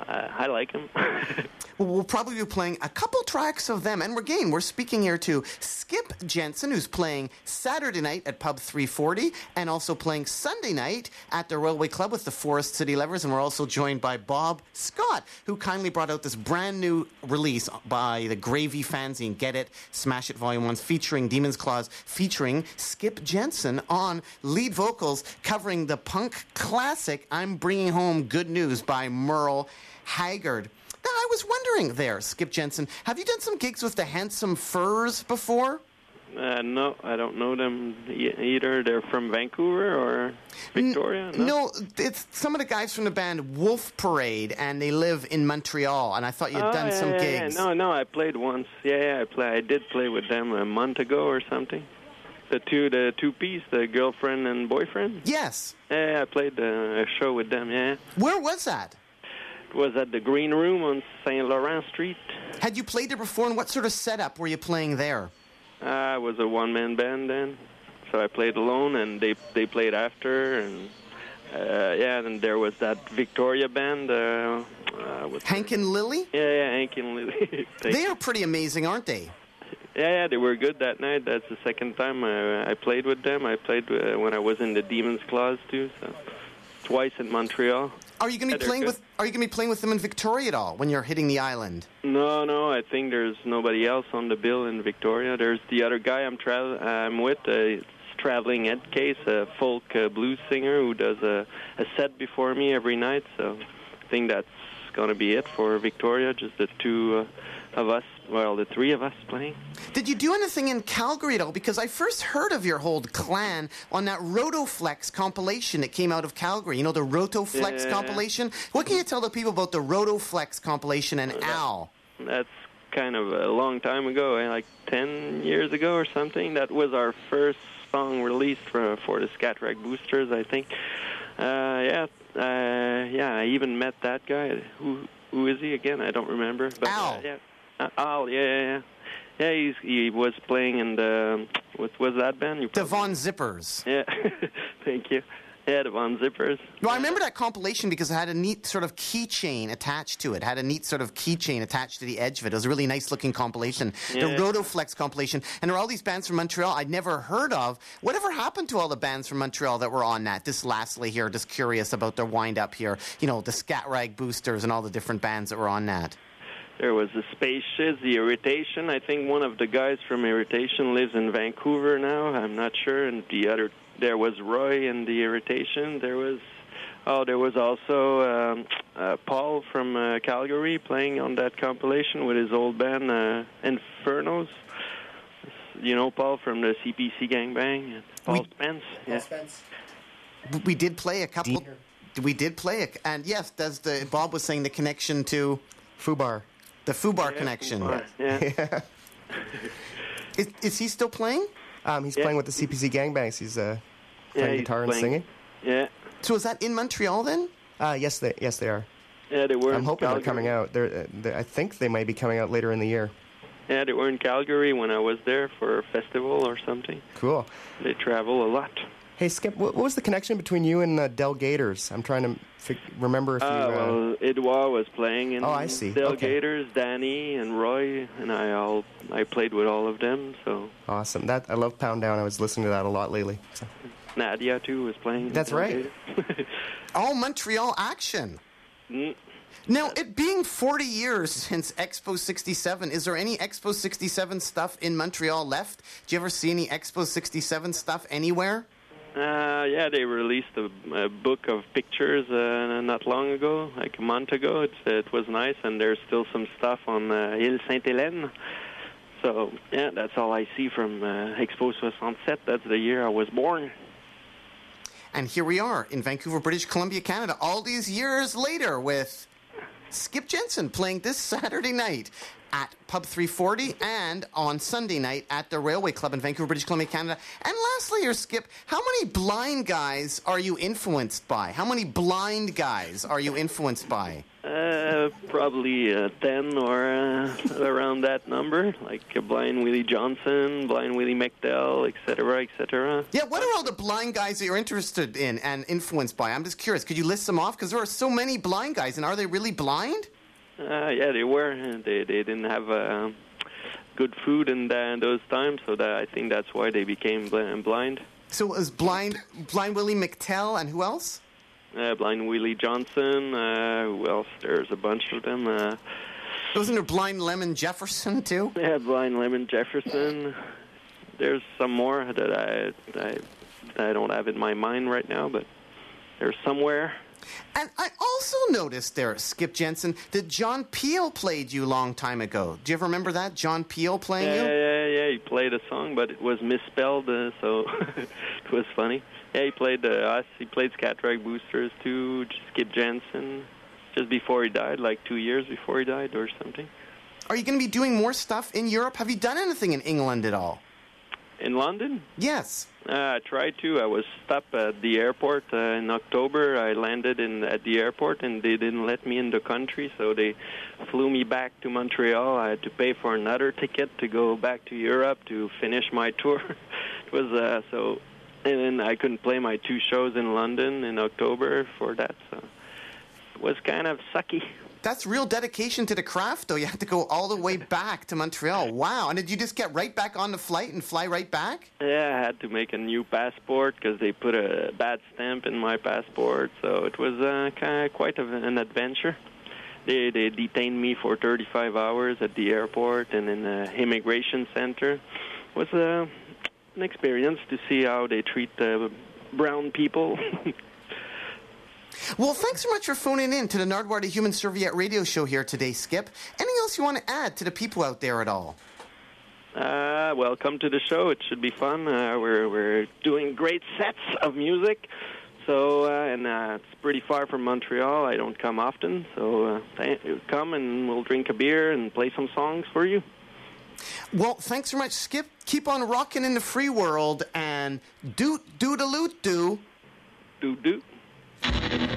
I, I like them. *laughs* Well, probably be playing a couple tracks of them. And we're again, we're speaking here to Skip Jensen, who's playing Saturday night at Pub 340 and also playing Sunday night at the Railway Club with the Forest City Lovers. And we're also joined by Bob Scott, who kindly brought out this brand new release by the Gravy fanzine, Get It, Smash It Volume 1, featuring Demon's Claws, featuring Skip Jensen on lead vocals, covering the punk classic I'm Bringing Home Good News by Merle Haggard. I was wondering there, Skip Jensen, have you done some gigs with the Handsome Furs before? Uh, no, I don't know them either. They're from Vancouver or Victoria. No, it's some of the guys from the band Wolf Parade, and they live in Montreal. And I thought you'd Oh, done yeah, some yeah, yeah. No, no, I played once. Yeah, yeah, I play. I did play with them a month ago or something. The two, the two piece, the girlfriend and boyfriend. Yes. Yeah, yeah, I played uh, a show with them. Yeah, Where was that? Was at the Green Room on Saint Laurent Street. Had you played there before, and what sort of setup were you playing there? Uh, I was a one man band then, so I played alone, and they they played after, and uh, yeah, and there was that Victoria band. Uh, uh, Hank and Lily? Yeah, yeah, Hank and Lily. *laughs* They are pretty amazing, aren't they? Yeah, yeah, they were good that night. That's the second time I, I played with them. I played uh, when I was in the Demon's Claws too, so twice in Montreal. Are you going to be playing good. with? Are you going to be playing with them in Victoria at all when you're hitting the island? No, no, I think there's nobody else on the bill in Victoria. There's the other guy I'm tra- I'm with. Uh, it's traveling Ed Case, a folk uh, blues singer who does a, a set before me every night. So I think that's going to be it for Victoria. Just the two uh, of us. Well, the three of us playing. Did you do anything in Calgary at all? Because I first heard of your whole clan on that Rotoflex compilation that came out of Calgary. You know the Rotoflex Yeah. compilation. What can you tell the people about the Rotoflex compilation and Al? That's kind of a long time ago, eh, like 10 years ago or something. That was our first song released for, for the Scat Rag Boosters, I think. Uh, yeah, uh, yeah, I even met that guy. Who Who is he again? I don't remember. But, Al. Uh, yeah. Uh, Al, yeah, yeah, yeah. Yeah, he's, he was playing in the, what was that band? You The probably- Von Zippers. Yeah, *laughs* thank you. Yeah, the Von Zippers. Well, I remember that compilation because it had a neat sort of keychain attached to it. It had a neat sort of keychain attached to the edge of it. It was a really nice looking compilation. The Rotoflex compilation. And there are all these bands from Montreal I'd never heard of. Whatever happened to all the bands from Montreal that were on that? Just lastly here, just curious about their wind up here. You know, the Scat Rag Boosters and all the different bands that were on that. There was the Space Shits, the Irritation. I think one of the guys from Irritation lives in Vancouver now. I'm not sure. And the other, there was Roy in the Irritation. There was, oh, there was also um, uh, Paul from uh, Calgary playing on that compilation with his old band uh, Infernos. You know Paul from the CPC Gangbang. Paul We- Spence. Yeah. We did play a couple. We did play it. And yes, does the Bob was saying the connection to Fubar. The Fubar Yeah, connection. Fubar, Yeah. *laughs* Is, is he still playing? Um, he's Yeah. playing with the CPC Gangbangs. He's uh, playing he's guitar and singing. Yeah. So is that in Montreal then? Uh, yes, they yes they are. Yeah, they were. I'm in hoping they're coming out. They're, uh, they I think they might be coming out later in the year. Yeah, they were in Calgary when I was there for a festival or something. Cool. They travel a lot. Hey Skip, what, what was the connection between you and uh, Del Gators? I'm trying to fig- remember if you. Uh, Uh, well, Edouard was playing in Oh, I see. Dale Okay. Gators, Danny and Roy, and I all I played with all of them. So Awesome. That I love Pound Down. I was listening to that a lot lately. So. Nadia too was playing. That's right. All *laughs* Montreal action. Mm. Now, it being 40 years since Expo 67, is there any Expo 67 stuff in Montreal left? Do you ever see any Expo 67 stuff anywhere? Uh, yeah, they released a, a book of pictures uh, not long ago, like a month ago. It's, it was nice, and there's still some stuff on uh, Ile Sainte-Hélène. So, yeah, that's all I see from uh, Expo 67. That's the year I was born. And here we are in Vancouver, British Columbia, Canada, all these years later with Skip Jensen playing this Saturday night at Pub 340 and on Sunday night at the Railway Club in Vancouver, British Columbia, Canada. And lastly, your Skip, how many blind guys are you influenced by? How many blind guys are you influenced by? Uh, probably uh, 10 or uh, around that number, like uh, Blind Willie Johnson, Blind Willie McDowell, etc., etc. Yeah, what are all the blind guys that you're interested in and influenced by? I'm just curious. Could you list them off? Because there are so many blind guys, and are they really blind? Uh, yeah, they were. They they didn't have uh, good food in the, those times, so that I think that's why they became bl- blind. So it was blind, blind Willie McTell, and who else? Uh, blind Willie Johnson. Uh, who else? There's a bunch of them. Uh, Wasn't there blind Lemon Jefferson too? yeah, blind Lemon Jefferson. There's some more that I I I don't have in my mind right now, but they're somewhere. And I also noticed there, Skip Jensen, that John Peel played you a long time ago. Do you ever remember that? John Peel playing Yeah, you? yeah, yeah, yeah. he played a song, but it was misspelled, uh, so *laughs* it was funny. Yeah, he played uh, us. He played Scatrag Boosters too. Skip Jensen, just before he died, like two years before he died or something. Are you going to be doing more stuff in Europe? Have you done anything in England at all? In London, Yes. uh, I tried to. I was stopped at the airport uh, in October. I landed in at the airport, and they didn't let me in the country, so they flew me back to Montreal. I had to pay for another ticket to go back to Europe to finish my *laughs* tour. it was uh, so, and then I couldn't play my two shows in London in October for that. So it was kind of sucky. That's real dedication to the craft, though. You had to go all the way back to Montreal. Wow. And did you just get right back on the flight and fly right back? Yeah, I had to make a new passport because they put a bad stamp in my passport. So it was uh, kind of quite an adventure. They they detained me for 35 hours at the airport and in the immigration center. It was uh, an experience to see how they treat uh, brown people. *laughs* Well, thanks so much for phoning in to the Nardwuar the Human Serviette radio show here today, Skip. Anything else you want to add to the people out there at all? Uh, well, come to the show. It should be fun. Uh, we're we're doing great sets of music. So uh, and uh, it's pretty far from Montreal. I don't come often, so uh, th- come and we'll drink a beer and play some songs for you. Well, thanks so much, Skip. Keep on rocking in the free world and doot doot a loot do. Do do thank you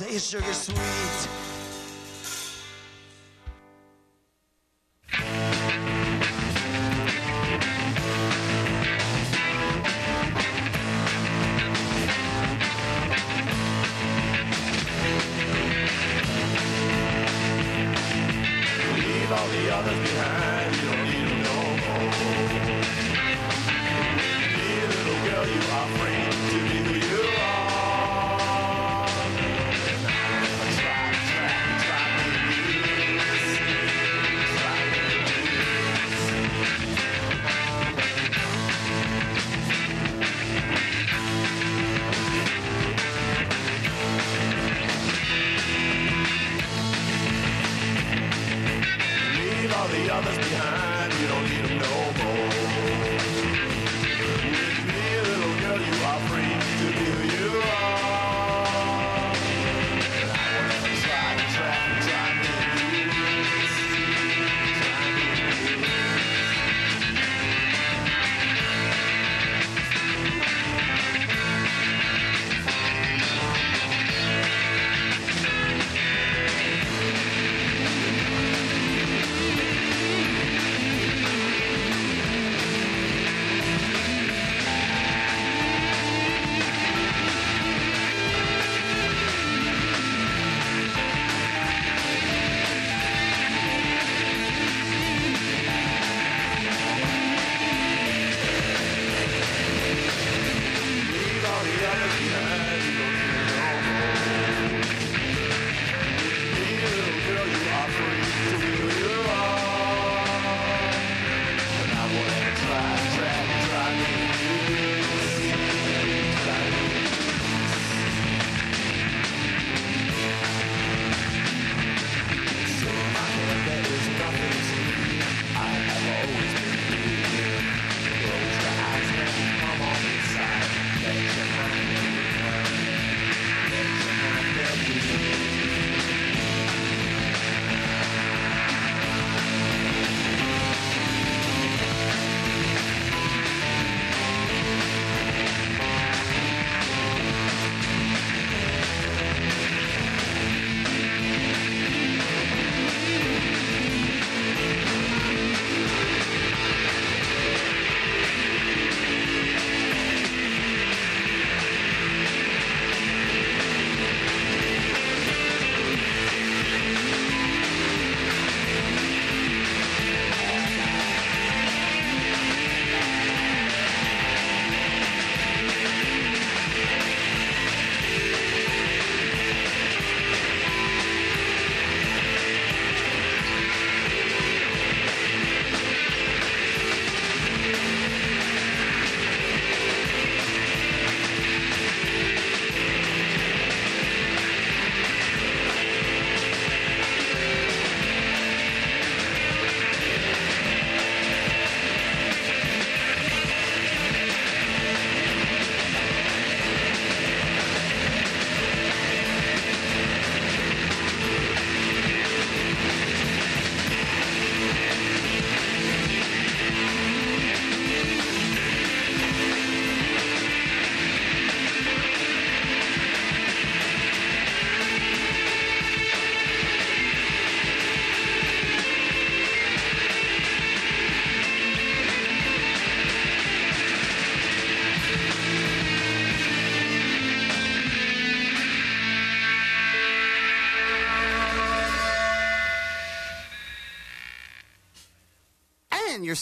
say Sugar Sweet.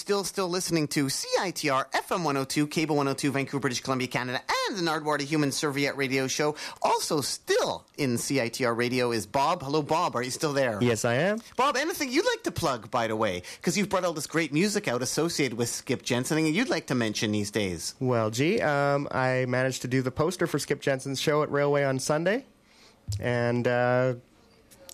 Still still listening to CITR FM 102, Cable 102, Vancouver, British Columbia, Canada, and the Nardwuar the Human Serviette Radio Show. Also, still in CITR Radio is Bob. Hello, Bob. Are you still there? Yes, I am. Bob, anything you'd like to plug, by the way? Because you've brought all this great music out associated with Skip Jensen, and you'd like to mention these days. Well, gee, um, I managed to do the poster for Skip Jensen's show at Railway on Sunday, and uh,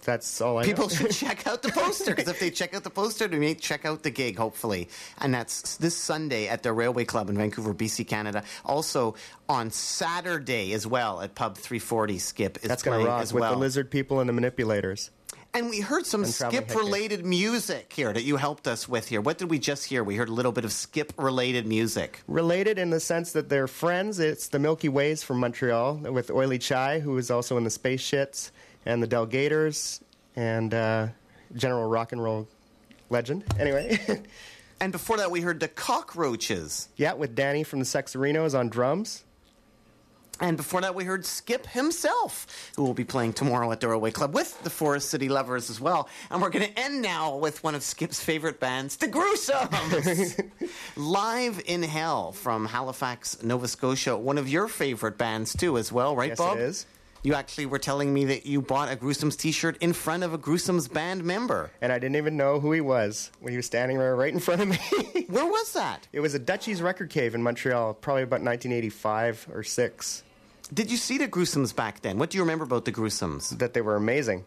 that's all I People know. should check out the poster because if they *laughs* check out the poster, they may check out the gig, hopefully. And that's this Sunday at the Railway Club in Vancouver, BC, Canada. Also on Saturday as well at Pub 340. Skip is that's gonna rock as with the lizard people and the manipulators. and we heard some skip related music here that you helped us with here. What did we just hear? We heard a little bit of skip related music. Related in the sense that they're friends. It's the Milky Ways from Montreal with Oily Chai, who is also in the Space Shits, and the Delgators, and uh, General Rock and Roll legend. Anyway, *laughs* And before that, we heard the Cockroaches. yeah, with Danny from the Sexareenos on drums. And before that, we heard Skip himself, who will be playing tomorrow at the Railway Club with the Forest City Lovers as well. And we're going to end now with one of Skip's favorite bands, The Gruesomes. *laughs* Live in Hell from Halifax, Nova Scotia. One of your favorite bands, too, as well, right, Bob? Yes, Bob? it is. You actually were telling me that you bought a Gruesomes t shirt in front of a Gruesomes band member. And I didn't even know who he was when he was standing there right in front of me. *laughs* Where was that? it was a Dutchie's Record Cave in Montreal, probably about 1985 or 6. Did you see the Gruesomes back then? What do you remember about the Gruesomes? That they were amazing.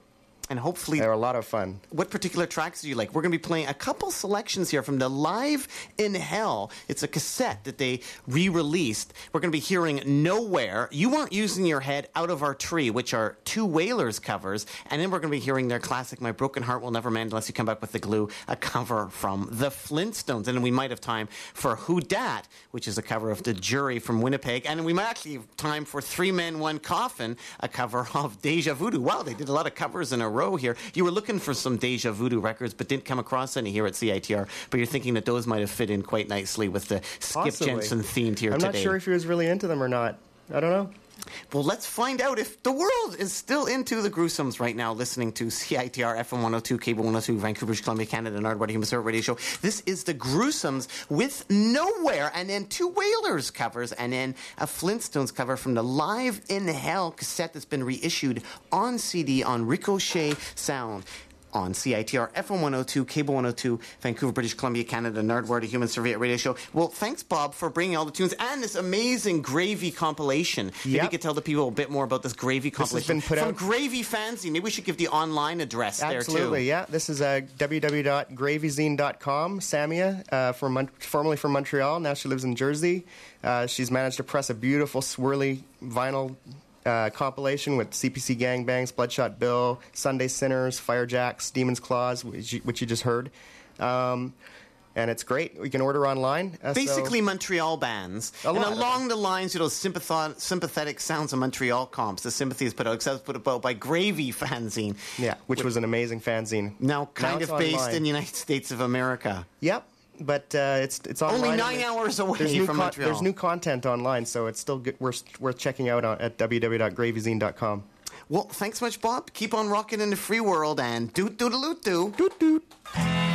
And hopefully, they're a lot of fun. what particular tracks do you like? We're going to be playing a couple selections here from the Live in Hell. It's a cassette that they re released. We're going to be hearing Nowhere. You weren't using your head out of our tree, which are two Wailers covers. And then we're going to be hearing their classic My Broken Heart Will Never Mend Unless You Come Back with the Glue, a cover from the Flintstones. And then we might have time for Who Dat, which is a cover of The Jury from Winnipeg. And we might actually have time for Three Men, One Coffin, a cover of Deja Voodoo. Wow, they did a lot of covers in a row here. You were looking for some Deja Voodoo records, but didn't come across any here at CITR. But you're thinking that those might have fit in quite nicely with the Skip Possibly. Jensen themed here today? I'm not sure if he was really into them or not. I don't know. Well, let's find out if the world is still into the gruesomes right now, listening to CITR FM 102, Cable 102, Vancouver, Columbia, Canada, and Nardwuar Human Radio Show. This is the gruesomes with Nowhere, and then two Wailers covers, and then a Flintstones cover from the Live in Hell cassette that's been reissued on CD on Ricochet Sound. On CITR FM 102, Cable 102, Vancouver, British Columbia, Canada, Nardwuar, the Human Serviette Radio Show. Well, thanks, Bob, for bringing all the tunes and this amazing Gravy compilation. Maybe you could tell the people a bit more about this Gravy compilation. This has been put From out- Gravy Fancy. Maybe we should give the online address there, too. Absolutely, yeah. This is uh, www.gravyzine.com. Samia, uh, from Mon- formerly from Montreal, now she lives in Jersey. Uh, she's managed to press a beautiful swirly vinyl uh, compilation with CPC Gangbangs, Bloodshot Bill, Sunday Sinners, Firejacks, Demon's Claws, which you, which you just heard. Um, and it's great. We can order online. Uh, so- Basically, Montreal bands. And along the lines those sympathot- sympathetic sounds of Montreal comps, the Sympathy is put out, except put out by Gravy *laughs* Fanzine. yeah, which was an amazing fanzine. Now kind it's of based online. in the United States of America. Yep, but uh, it's it's online. Only nine hours away there's new from Montreal. There's new content online, so it's still good, worth worth checking out on, at www.gravyzine.com. Well, thanks much, Bob. Keep on rocking in the free world and doot doot doot doot. Doot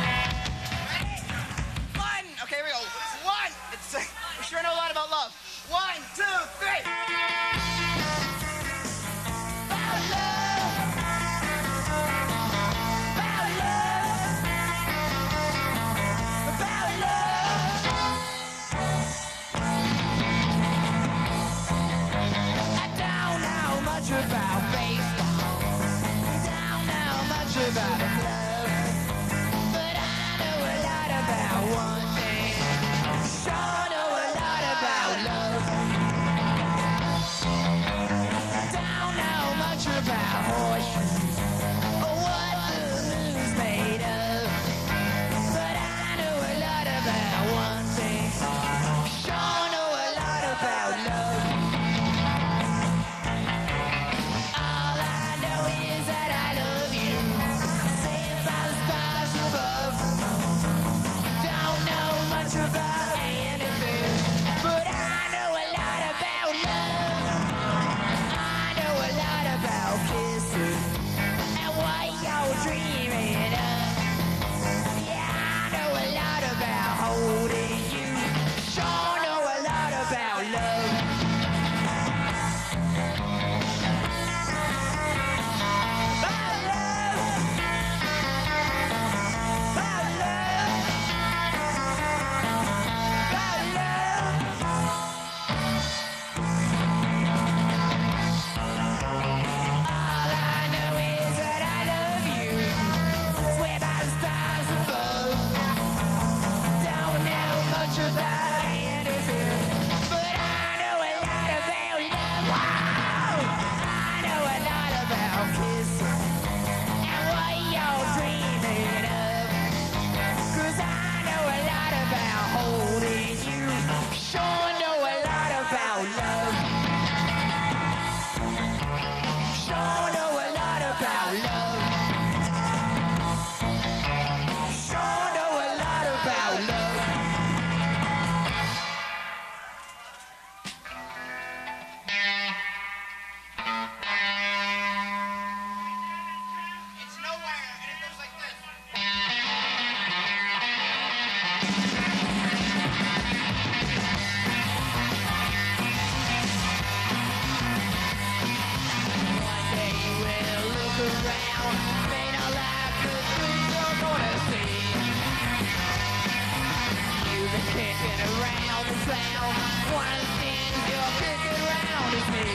around the sound. One thing you're kicking around is me.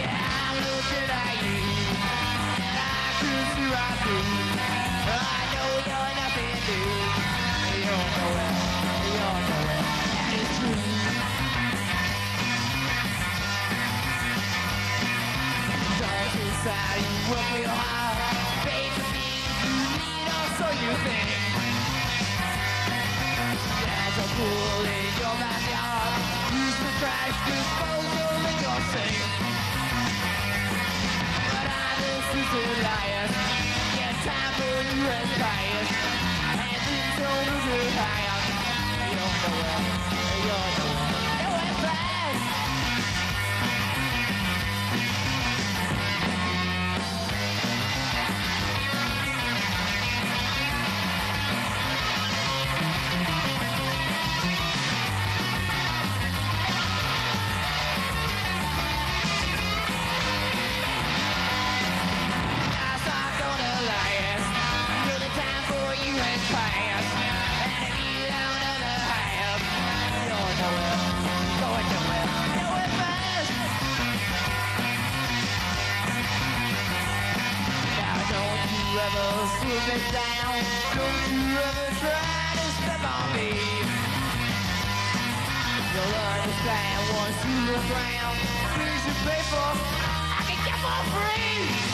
Yeah, I'm looking at you. and I cruise you right through. I know you're nothing new. You don't. You don't know it. True. Don't decide you will be hard, Baby, you need us, so you think so cool in your backyard. Use the trash disposal in your sink. But I listen to liars. Yes, I'm in red bias. And it's over to higher. You're the worst. You're the Don't you ever try to step on me? Your love is kind, understand once you look around. Things you pay for, I can get for free.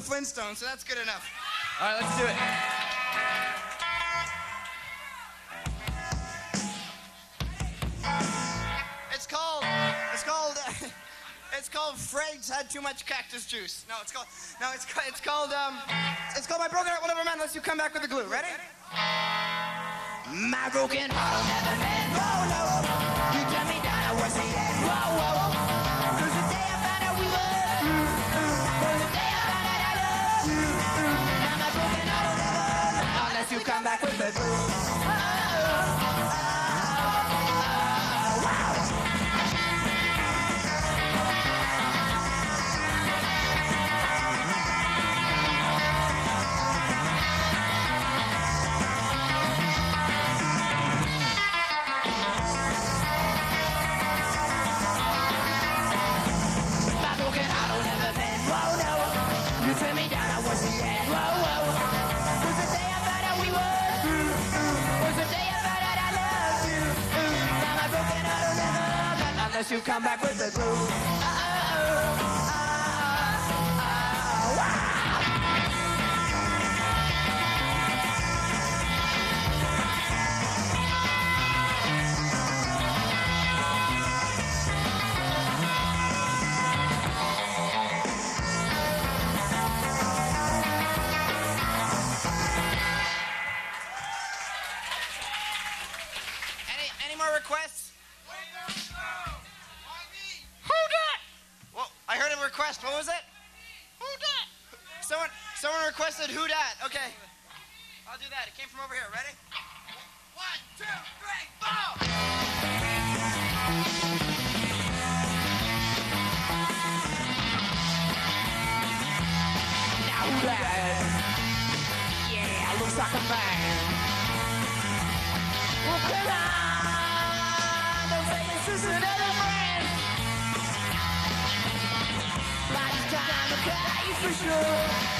Flintstones, so that's good enough. All right, let's do it. It's called. It's called. *laughs* It's called Fred's had too much cactus juice. No, it's called. No, it's called. it's called. Um, it's called my broken heart will never mend unless you come back with the glue. Ready? Ready? My broken heart will never mend. life. you come back with the groove. requested who dat. Okay. I'll do that. It came from over here. Ready? One, two, three, four. Yeah, looks like a man. Well, come on, don't say this is another friend. By the time I cut you for sure.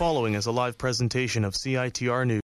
following is a live presentation of CITR News.